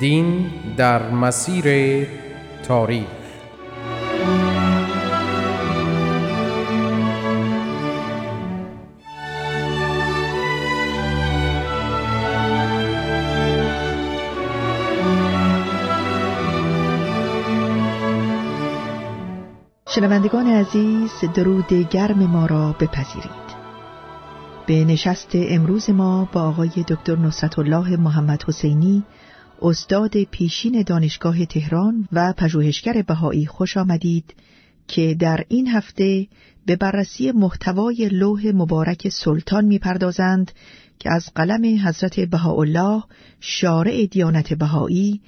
دین در مسیر تاریخ. شنوندگان عزیز درود گرم ما را بپذیرید. به نشست امروز ما با آقای دکتر نصرت الله محمد حسینی استاد پیشین دانشگاه تهران و پژوهشگر بهایی خوش آمدید که در این هفته به بررسی محتوای لوح مبارک سلطان می‌پردازند که از قلم حضرت بهاءالله شارع دیانت بهایی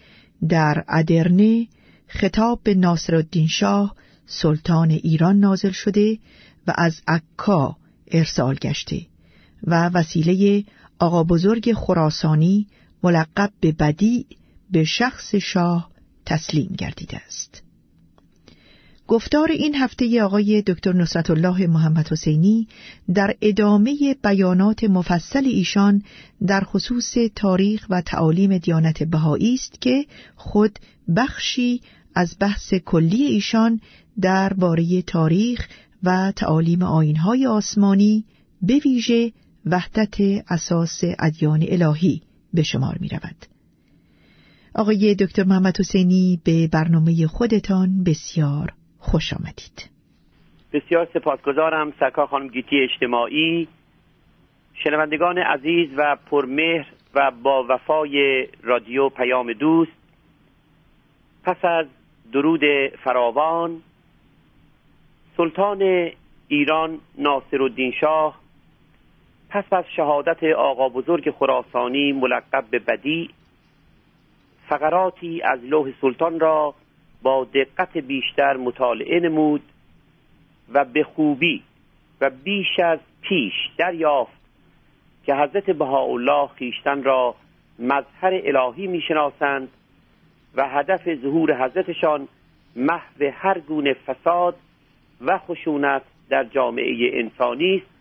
در ادرنه خطاب به ناصرالدین شاه سلطان ایران نازل شده و از عکا ارسال گشته و وسیله آقا بزرگ خراسانی ملقب به بدی به شخص شاه تسلیم گردیده است. گفتار این هفته آقای دکتر نصرت الله محمد حسینی در ادامه بیانات مفصل ایشان در خصوص تاریخ و تعالیم دیانت بهایی است که خود بخشی از بحث کلی ایشان درباره تاریخ و تعالیم آینهای آسمانی به ویژه وحدت اساس ادیان الهی به شمار می رود. آقای دکتر محمد حسینی به برنامه خودتان بسیار خوش آمدید. بسیار سپاسگزارم سکا خانم گیتی اجتماعی شنوندگان عزیز و پرمهر و با وفای رادیو پیام دوست پس از درود فراوان سلطان ایران ناصر الدین شاه پس از شهادت آقا بزرگ خراسانی ملقب به بدی فقراتی از لوح سلطان را با دقت بیشتر مطالعه نمود و به خوبی و بیش از پیش دریافت که حضرت بهاءالله خیشتن را مظهر الهی می‌شناسند و هدف ظهور حضرتشان محو هر گونه فساد و خشونت در جامعه انسانی است.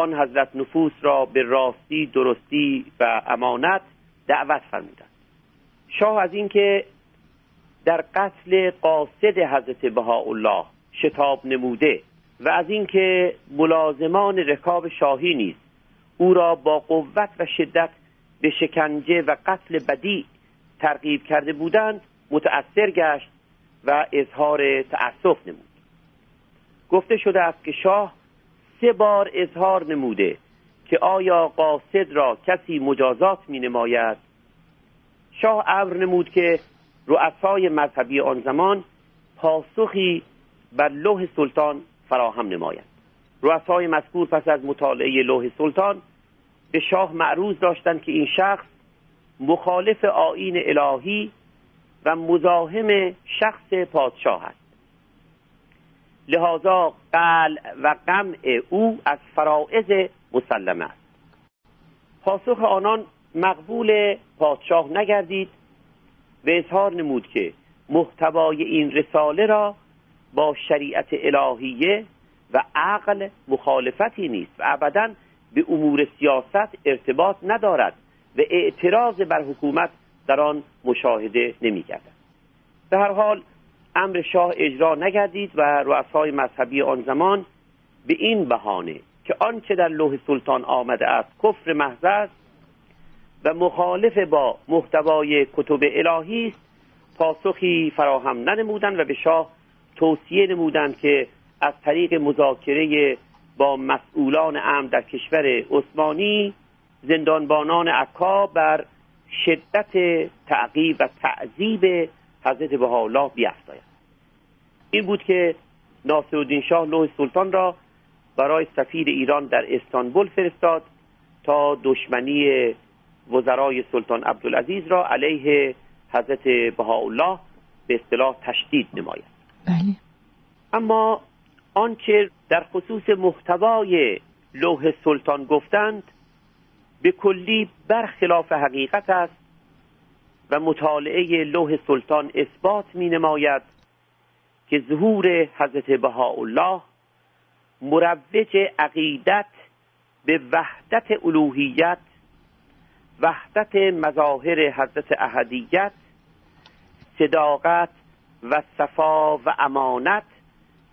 وان حضرت نفوس را به راستی درستی و امانت دعوت فرمودند. شاه از اینکه در قتل قاصد حضرت بهاءالله شتاب نموده و از اینکه ملازمان رکاب شاهی نیز او را با قوت و شدت به شکنجه و قتل بدی ترغیب کرده بودند متأثر گشت و اظهار تأسف نمود. گفته شده است که شاه سه بار اظهار نموده که آیا قاصد را کسی مجازات می نماید شاه امر نمود که رؤسای مذهبی آن زمان پاسخی بر لوح سلطان فراهم نمایند رؤسای مذکور پس از مطالعه لوح سلطان به شاه معروض داشتند که این شخص مخالف آین الهی و مزاحم شخص پادشاه است. لحاظا قل و قمع او از فرائض مسلمه است. پاسخ آنان مقبول پادشاه نگردید و اظهار نمود که محتوای این رساله را با شریعت الهیه و عقل مخالفتی نیست و ابدا به امور سیاست ارتباط ندارد و اعتراض بر حکومت در آن مشاهده نمی به هر حال امر شاه اجرا نگردید و رؤسای مذهبی آن زمان به این بهانه که آنچه در لوح سلطان آمده است کفر محض است و مخالف با محتوای کتب الهی است پاسخی فراهم ننمودند و به شاه توصیه نمودند که از طریق مذاکره با مسئولان امن در کشور عثمانی زندانبانان عکا بر شدت تعقیب و تعذیب حضرت بهاءالله بیافزاید این بود که ناصرالدین شاه لوح سلطان را برای سفیر ایران در استانبول فرستاد تا دشمنی وزرای سلطان عبدالعزیز را علیه حضرت بهاءالله به اصطلاح تشدید نماید. بله. اما آنچه در خصوص محتوای لوح سلطان گفتند به کلی برخلاف حقیقت است و مطالعه لوح سلطان اثبات می نماید که ظهور حضرت بهاءالله مروج عقیدت به وحدت الوهیت وحدت مظاهر حضرت احدیت صداقت و صفا و امانت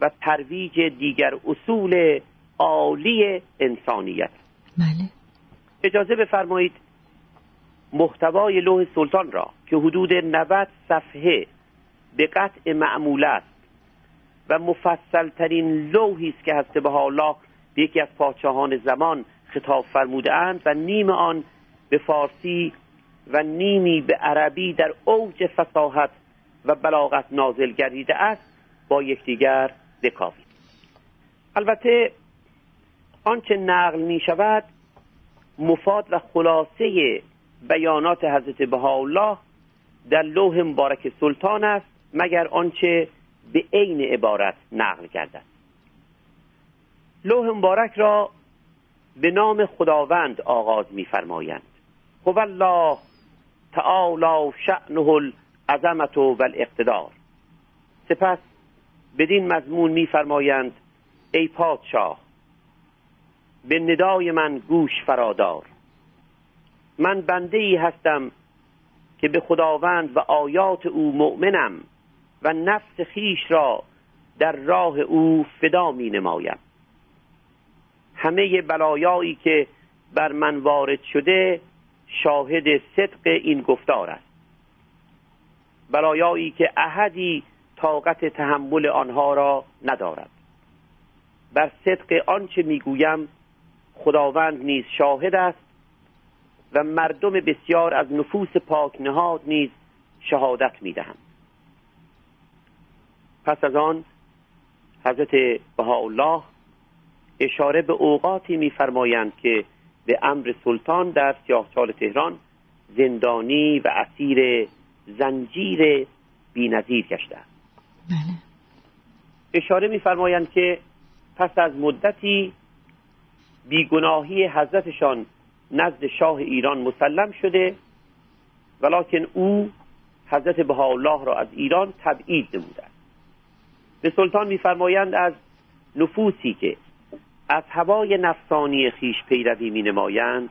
و ترویج دیگر اصول عالی انسانیت. بله. اجازه بفرمایید محتوای لوح سلطان را که حدود 90 صفحه به قطع معمول است و مفصل ترین لوحی است که حضرت بهاءالله به یکی از پادشاهان زمان خطاب فرموده اند و نیم آن به فارسی و نیمی به عربی در اوج فصاحت و بلاغت نازل گردیده است با یکدیگر بکاوید البته آنچه نقل می شود مفاد و خلاصه بیانات حضرت بهاءالله در لوح مبارک سلطان است مگر آنچه به عین عبارت نقل گردد لوح مبارک را به نام خداوند آغاز می‌فرمایند. هو الله تعالی شأنه العظمت و الاقتدار سپس بدین مضمون می‌فرمایند ای پادشاه به ندای من گوش فرادار. من بنده ای هستم که به خداوند و آیات او مؤمنم و نفس خیش را در راه او فدا می نمایم همه بلایایی که بر من وارد شده شاهد صدق این گفتار است. بلایایی که احدی طاقت تحمل آنها را ندارد. بر صدق آنچه می‌گویم خداوند نیز شاهد است و مردم بسیار از نفوس پاک نهاد نیز شهادت می‌دهند پس از آن حضرت بهاءالله اشاره به اوقاتی میفرمایند که به امر سلطان در سیاهچال تهران زندانی و اسیر زنجیر بینظیر گشته. است بله. اشاره میفرمایند که پس از مدتی بیگناهی حضرتشان نزد شاه ایران مسلم شده ولیکن او حضرت بهاءالله را از ایران تبعید نموده به سلطان میفرمایند از نفوسی که از هوای نفسانی خیش پیروی می نمایند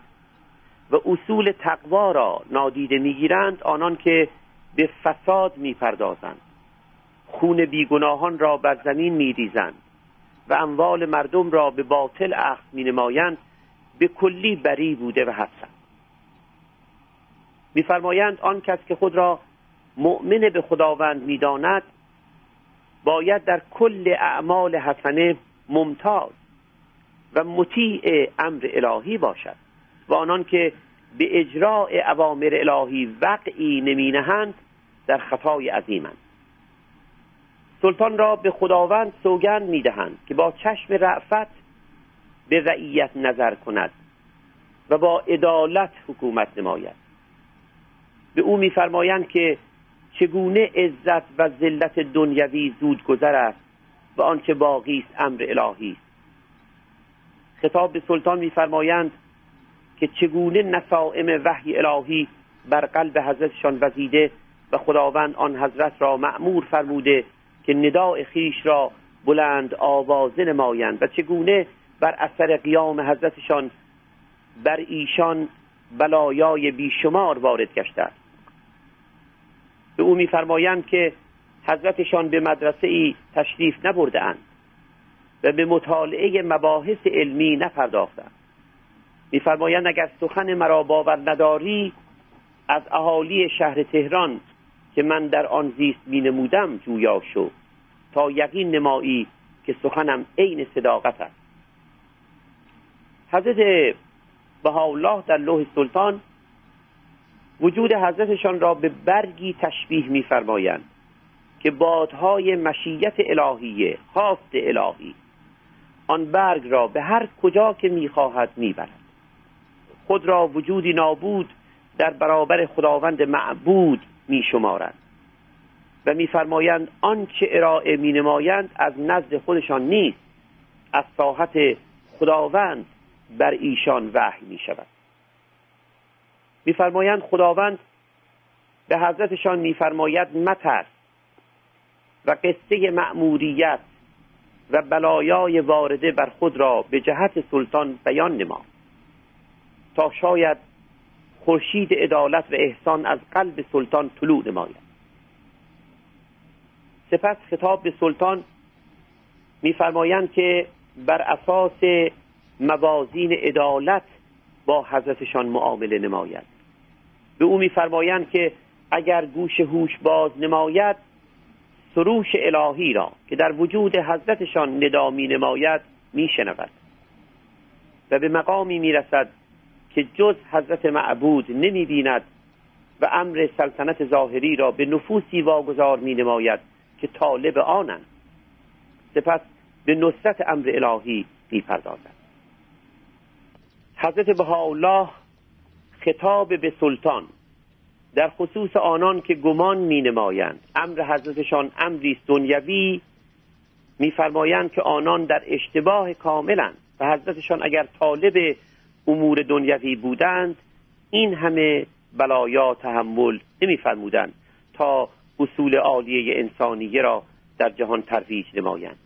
و اصول تقوا را نادیده می‌گیرند آنان که به فساد می‌پردازند. خون بیگناهان را بر زمین میریزند و اموال مردم را به باطل اخذ می نمایند به کلی بری بوده و هستند میفرمایند آن کس که خود را مؤمن به خداوند می‌داند باید در کل اعمال حسنه ممتاز و مطیع امر الهی باشد و آنان که به اجراع اوامر الهی وقعی نمی نهند در خطای عظیمند. سلطان را به خداوند سوگند می‌دهند که با چشم رعفت به رعیت نظر کند و با عدالت حکومت نماید. به او میفرمایند که چگونه عزت و ذلت دنیوی زود گذر است و آنچه باقی است امر الهی است. خطاب به سلطان میفرمایند که چگونه نسائم وحی الهی بر قلب حضرتشان وزیده و خداوند آن حضرت را معمور فرموده که نداء خیش را بلند آوازه نمایند و چگونه بر اثر قیام حضرتشان بر ایشان بلایای بیشمار وارد گشته است. به او میفرمایند که حضرتشان به مدرسه ای تشریف نبرده اند و به مطالعه مباحث علمی نپرداختند. میفرمایند اگر سخن مرا باور نداری از اهالی شهر تهران که من در آن زیست می نمودم جویا شو. تا یقین نمایی که سخنم عین صداقت است. حضرت بهاءالله در لوح سلطان وجود حضرتشان را به برگی تشبیه میفرمایند که بادهای مشیت الهیه خواست الهی آن برگ را به هر کجا که می‌خواهد می‌برد. خود را وجودی نابود در برابر خداوند معبود می شمارند و میفرمایند آنچه ارائه می نمایند از نزد خودشان نیست از ساحت خداوند بر ایشان وحی می شود میفرمایند خداوند به حضرتشان میفرماید مترس و قصه مأموریت و بلایای وارده بر خود را به جهت سلطان بیان نما. تا شاید خورشید عدالت و احسان از قلب سلطان طلوع نماید. سپس خطاب به سلطان میفرمایند که بر اساس موازین عدالت با حضرتشان معامله نماید. به او میفرمایند که اگر گوش هوش باز نماید سروش الهی را که در وجود حضرتشان ندامی نماید میشنود. و به مقامی می‌رسد که جز حضرت معبود نمی بیند و امر سلطنت ظاهری را به نفوسی واگذار می نماید که طالب آنند. سپس به نصرت امر الهی می پردازد حضرت بهاءالله خطاب به سلطان در خصوص آنان که گمان می نمایند امر حضرتشان امری دنیوی میفرمایند که آنان در اشتباه کاملند و حضرتشان اگر طالب امور دنیوی بودند این همه بلایا تحمل نمیفرمودند تا اصول عالیه انسانیه را در جهان ترویج نمایند.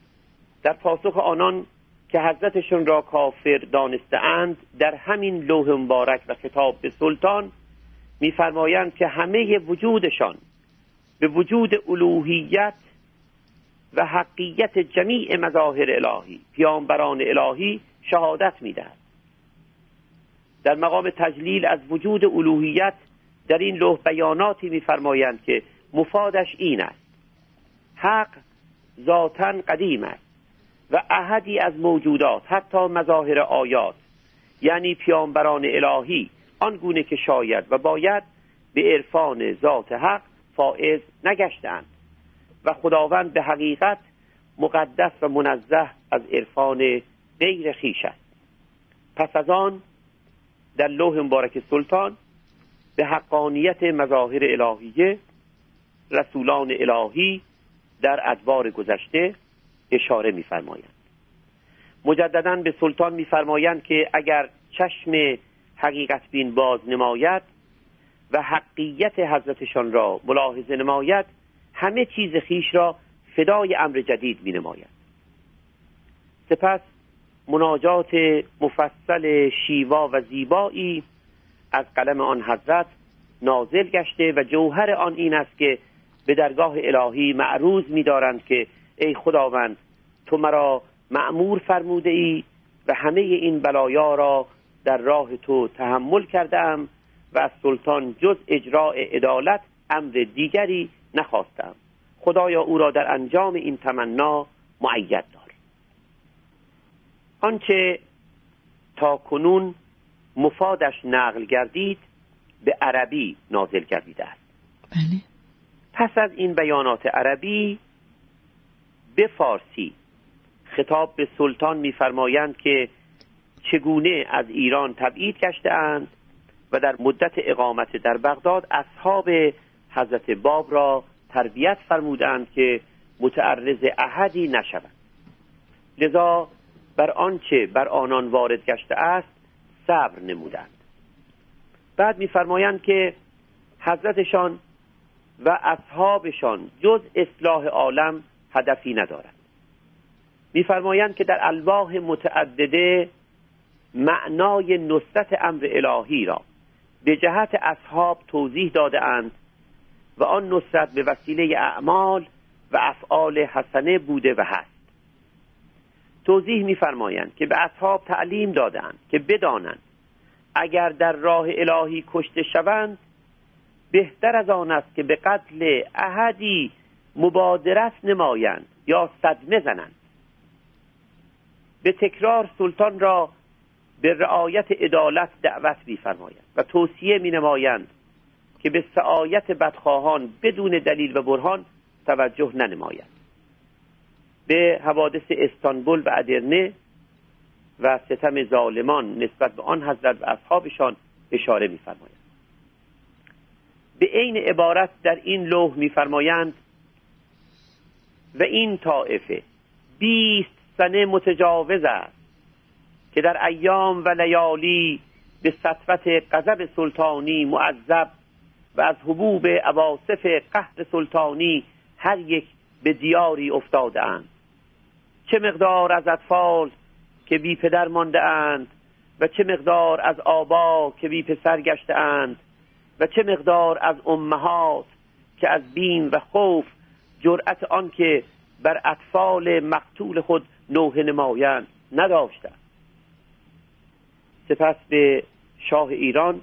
در پاسخ آنان که حضرتشون را کافر دانستهاند در همین لوح مبارک و خطاب به سلطان میفرمایند که همه وجودشان به وجود الوهیت و حقیت جمیع مظاهر الهی پیامبران الهی شهادت می‌دهد. در مقام تجلیل از وجود الوهیت در این لوح بیاناتی میفرمایند که مفادش این است. حق ذاتا قدیم است. و احدی از موجودات حتی مظاهر آیات یعنی پیامبران الهی آنگونه که شاید و باید به عرفان ذات حق فائز نگشتند. و خداوند به حقیقت مقدس و منزه از عرفان غیر خیش است. پس از آن در لوح مبارک سلطان به حقانیت مظاهر الهیه رسولان الهی در ادوار گذشته اشاره میفرمایند. مجددا به سلطان میفرمایند که اگر چشم حقیقت بین باز نماید و حقیت حضرتشان را ملاحظه نماید همه چیز خیش را فدای امر جدید می نماید سپس مناجات مفصل شیوا و زیبایی از قلم آن حضرت نازل گشته و جوهر آن این است که به درگاه الهی معروض می‌دارند که ای خداوند تو مرا معمور فرموده ای و همه این بلایا را در راه تو تحمل کردم و از سلطان جز اجراع عدالت امر دیگری نخواستم. خدایا او را در انجام این تمنا معید دار. آنچه تا کنون مفادش نقل گردید به عربی نازل گردیده است. بله. پس از این بیانات عربی به فارسی. خطاب به سلطان میفرمایند که چگونه از ایران تبعید اند و در مدت اقامت در بغداد اصحاب حضرت باب را تربیت فرمودند که متعرض احدی نشوند. لذا بر آنچه بر آنان وارد گشته است صبر نمودند. بعد میفرمایند که حضرتشان و اصحابشان جز اصلاح عالم هدفی ندارند میفرمایند که در الواح متعدده معنای نصرت امر الهی را به جهت اصحاب توضیح داده اند و آن نصرت به وسیله اعمال و افعال حسنه بوده و هست. توضیح میفرمایند که به اصحاب تعلیم دادند که بدانند اگر در راه الهی کشته شوند بهتر از آن است که به قتل احدی مبادرت نمایند یا صدمه زنند. به تکرار سلطان را به رعایت عدالت دعوت میفرمایند و توصیه می نمایند که به سعایت بدخواهان بدون دلیل و برهان توجه ننمایند. به حوادث استانبول و ادرنه و ستم ظالمان نسبت به آن حضرت و اصحابشان اشاره میفرمایند. به عین عبارت در این لوح میفرمایند و این طائفه بیست سنه متجاوز است که در ایام و لیالی به سطوت غضب سلطانی معذب و از حبوب عواصف قهر سلطانی هر یک به دیاری افتاده اند چه مقدار از اطفال که بی پدر مانده اند و چه مقدار از آبا که بی پسر گشته اند و چه مقدار از امهات که از بیم و خوف جرأت آن که بر اطفال مقتول خود نوه نمایند نداشتند. سپس به شاه ایران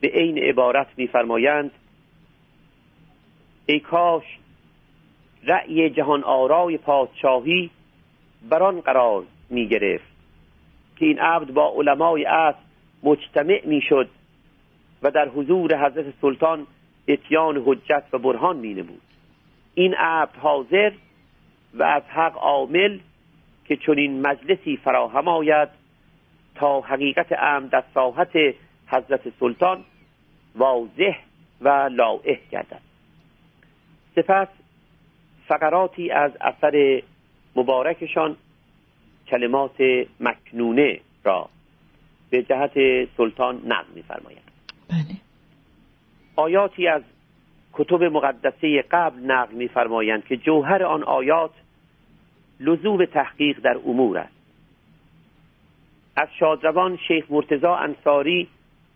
به عین عبارت میفرمایند ای کاش رأی جهان آرای پادشاهی بران قرار می گرفت که این عبد با علمای اصل مجتمع می شد و در حضور حضرت سلطان اتیان حجت و برهان می نمود. این عبد حاضر و از حق عامل که چون این مجلسی فراهم آید تا حقیقت امر در ساحت حضرت سلطان واضح و لائح گردد. سپس فقراتی از اثر مبارکشان کلمات مکنونه را به جهت سلطان نقل می‌فرمایند آیاتی از کتب مقدسه قبل نقل می‌فرمایند که جوهر آن آیات لزوم تحقیق در امور است. از شادروان شیخ مرتزا انصاری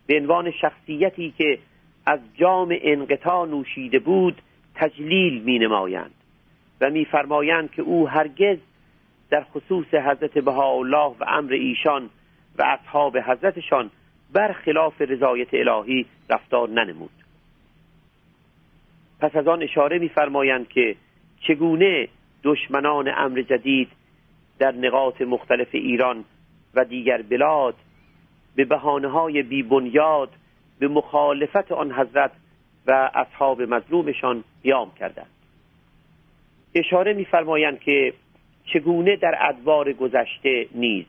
به عنوان شخصیتی که از جام انقطاع نوشیده بود تجلیل می نمایند و میفرمایند که او هرگز در خصوص حضرت بهاءالله و امر ایشان و اصحاب حضرتشان برخلاف رضایت الهی رفتار ننمود. پس از آن اشاره میفرمایند که چگونه دشمنان امر جدید در نقاط مختلف ایران و دیگر بلاد به بحانه های بی بنیاد به مخالفت آن حضرت و اصحاب مظلومشان قیام کردند. اشاره میفرمایند که چگونه در ادوار گذشته نیز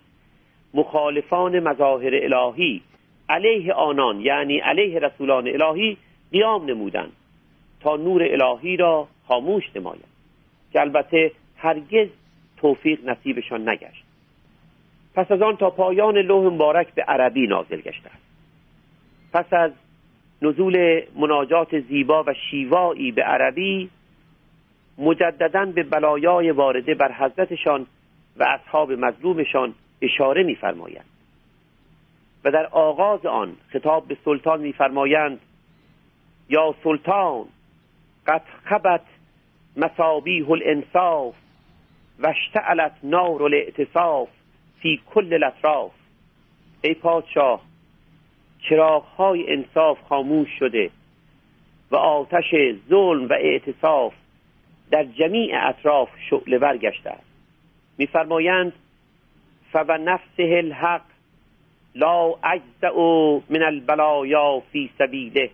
مخالفان مظاهر الهی علیه آنان یعنی علیه رسولان الهی قیام نمودند. تا نور الهی را خاموش نمایند که البته هرگز توفیق نصیبشان نگشت. پس از آن تا پایان لوح مبارک به عربی نازل گشته است. پس از نزول مناجات زیبا و شیوایی به عربی مجددا به بلایای وارده بر حضرتشان و اصحاب مظلومشان اشاره می‌فرمایند. و در آغاز آن خطاب به سلطان می‌فرمایند یا سلطان قد خبت مسابیح الانصاف و اشتعلت نار الاعتصاف فی کل الاطراف. ای پادشاه چراغهای انصاف خاموش شده و آتش ظلم و اعتصاف در جمیع اطراف شعله ور گشته است. میفرمایند فو نفسه الحق لا اجزع من البلایا فی سبیله.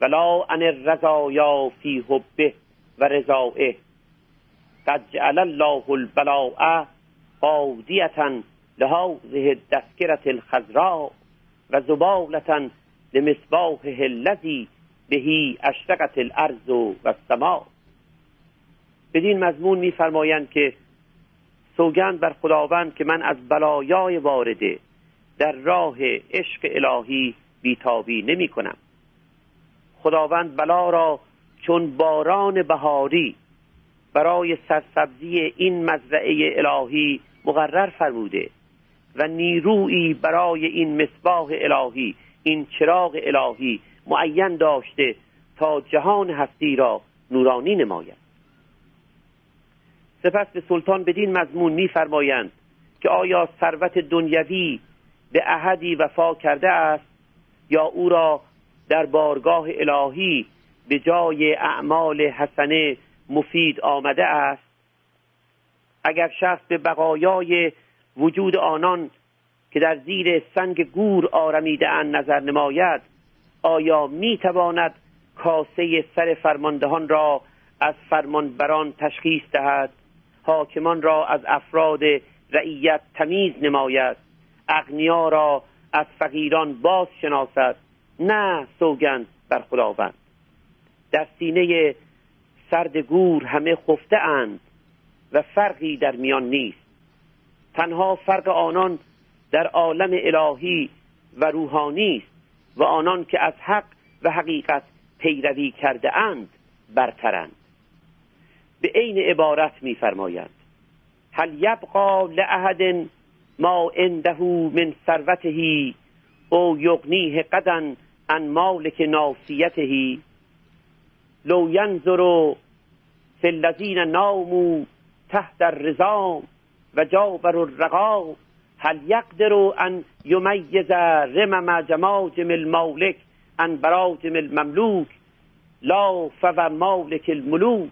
ولا عن الرضایا فی حبه و رضائه. قد جعل الله البلاء قاضیتا لهذه الدسکرة الخضراء و زبالتا لمصباحه الذی بهی اشتقت الارض و السماء. بدین مضمون میفرمایند که سوگند بر خداوند که من از بلایای وارده در راه عشق الهی بیتابی نمی کنم خداوند بلا را چون باران بهاری برای سرسبزی این مزرعه الهی مقرر فرموده و نیرویی برای این مصباح الهی این چراغ الهی معین داشته تا جهان هستی را نورانی نماید. سپس به سلطان بدین مضمون میفرمایند که آیا ثروت دنیوی به احدی وفا کرده است یا او را در بارگاه الهی به جای اعمال حسنه مفید آمده است. اگر شخص به بقایای وجود آنان که در زیر سنگ گور آرمیده نظر نماید آیا می تواند کاسه سر فرماندهان را از فرمانبران تشخیص دهد؟ حاکمان را از افراد رعیت تمیز نماید. اغنیا را از فقیران باز شناسد نه سوگند بر خداوند. در سینه سرد گور همه خفته اند و فرقی در میان نیست. تنها فرق آنان در عالم الهی و روحانی است و آنان که از حق و حقیقت پیروی کرده اند برترند. به عین عبارت میفرمایند هل یبقا لأحد ما عنده من ثروته او یغنیه قدن عن مالک ناسیته لو ینظر فی الذین ناموا تحت الرزام و جابر الرقا هل یقدر ان یمیز رمم جماجم المالک عن براجم المملوک لا فو مالک الملوک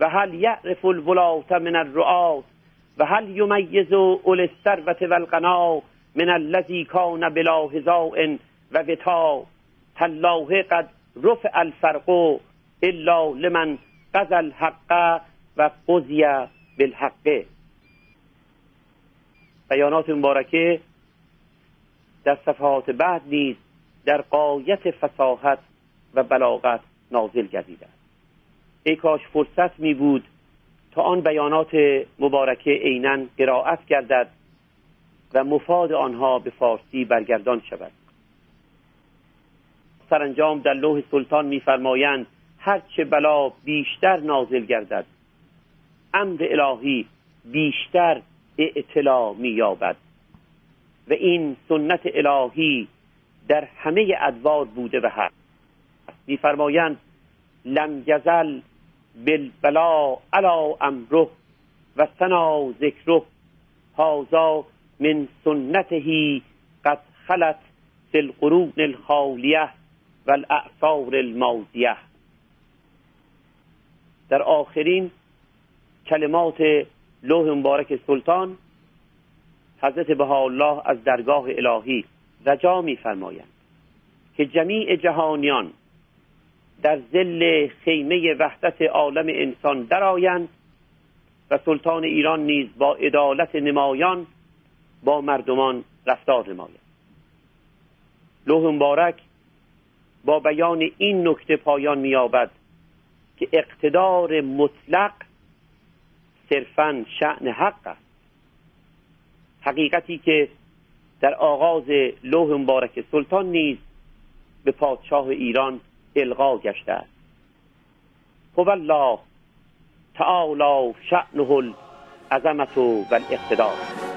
و هل یعرف الولات من الرعات و هل یمیز اول الثروت والقنا من الذی کان بلا هزاء و وتا تالله قد رفع الفرق الا لمن قضى الحق و قضی بالحق. بیانات مبارکه در صفحات بعد نیز در قایت فساحت و بلاغت نازل گردیده ای کاش فرصت می بود تا آن بیانات مبارکه عینا قرائت گردد و مفاد آنها به فارسی برگردان شود. سرانجام در لوح سلطان میفرمایند هرچه بلا بیشتر نازل گردد. امر الهی بیشتر اطلاع مییابد. و این سنت الهی در همه ادوار بوده و هست. میفرمایند لم یزل بالبلا علا امره و سنا ذکره. هازا من سنته قد خلت فی القرون الخالیه. و الاعصار الماضیه. در آخرین کلمات لوح مبارک سلطان حضرت الله از درگاه الهی رجا میفرمایند که جمیع جهانیان در زل خیمه وحدت عالم انسان درآیند و سلطان ایران نیز با عدالت نمایان با مردمان رفتار نماید. لوح مبارک با بیان این نکته پایان مییابد که اقتدار مطلق صرفا شعن حق است. حقیقتی که در آغاز لوح مبارک سلطان نیز به پادشاه ایران القا گشته است. هو الله تعالی شأنه العظمت و الاقتدار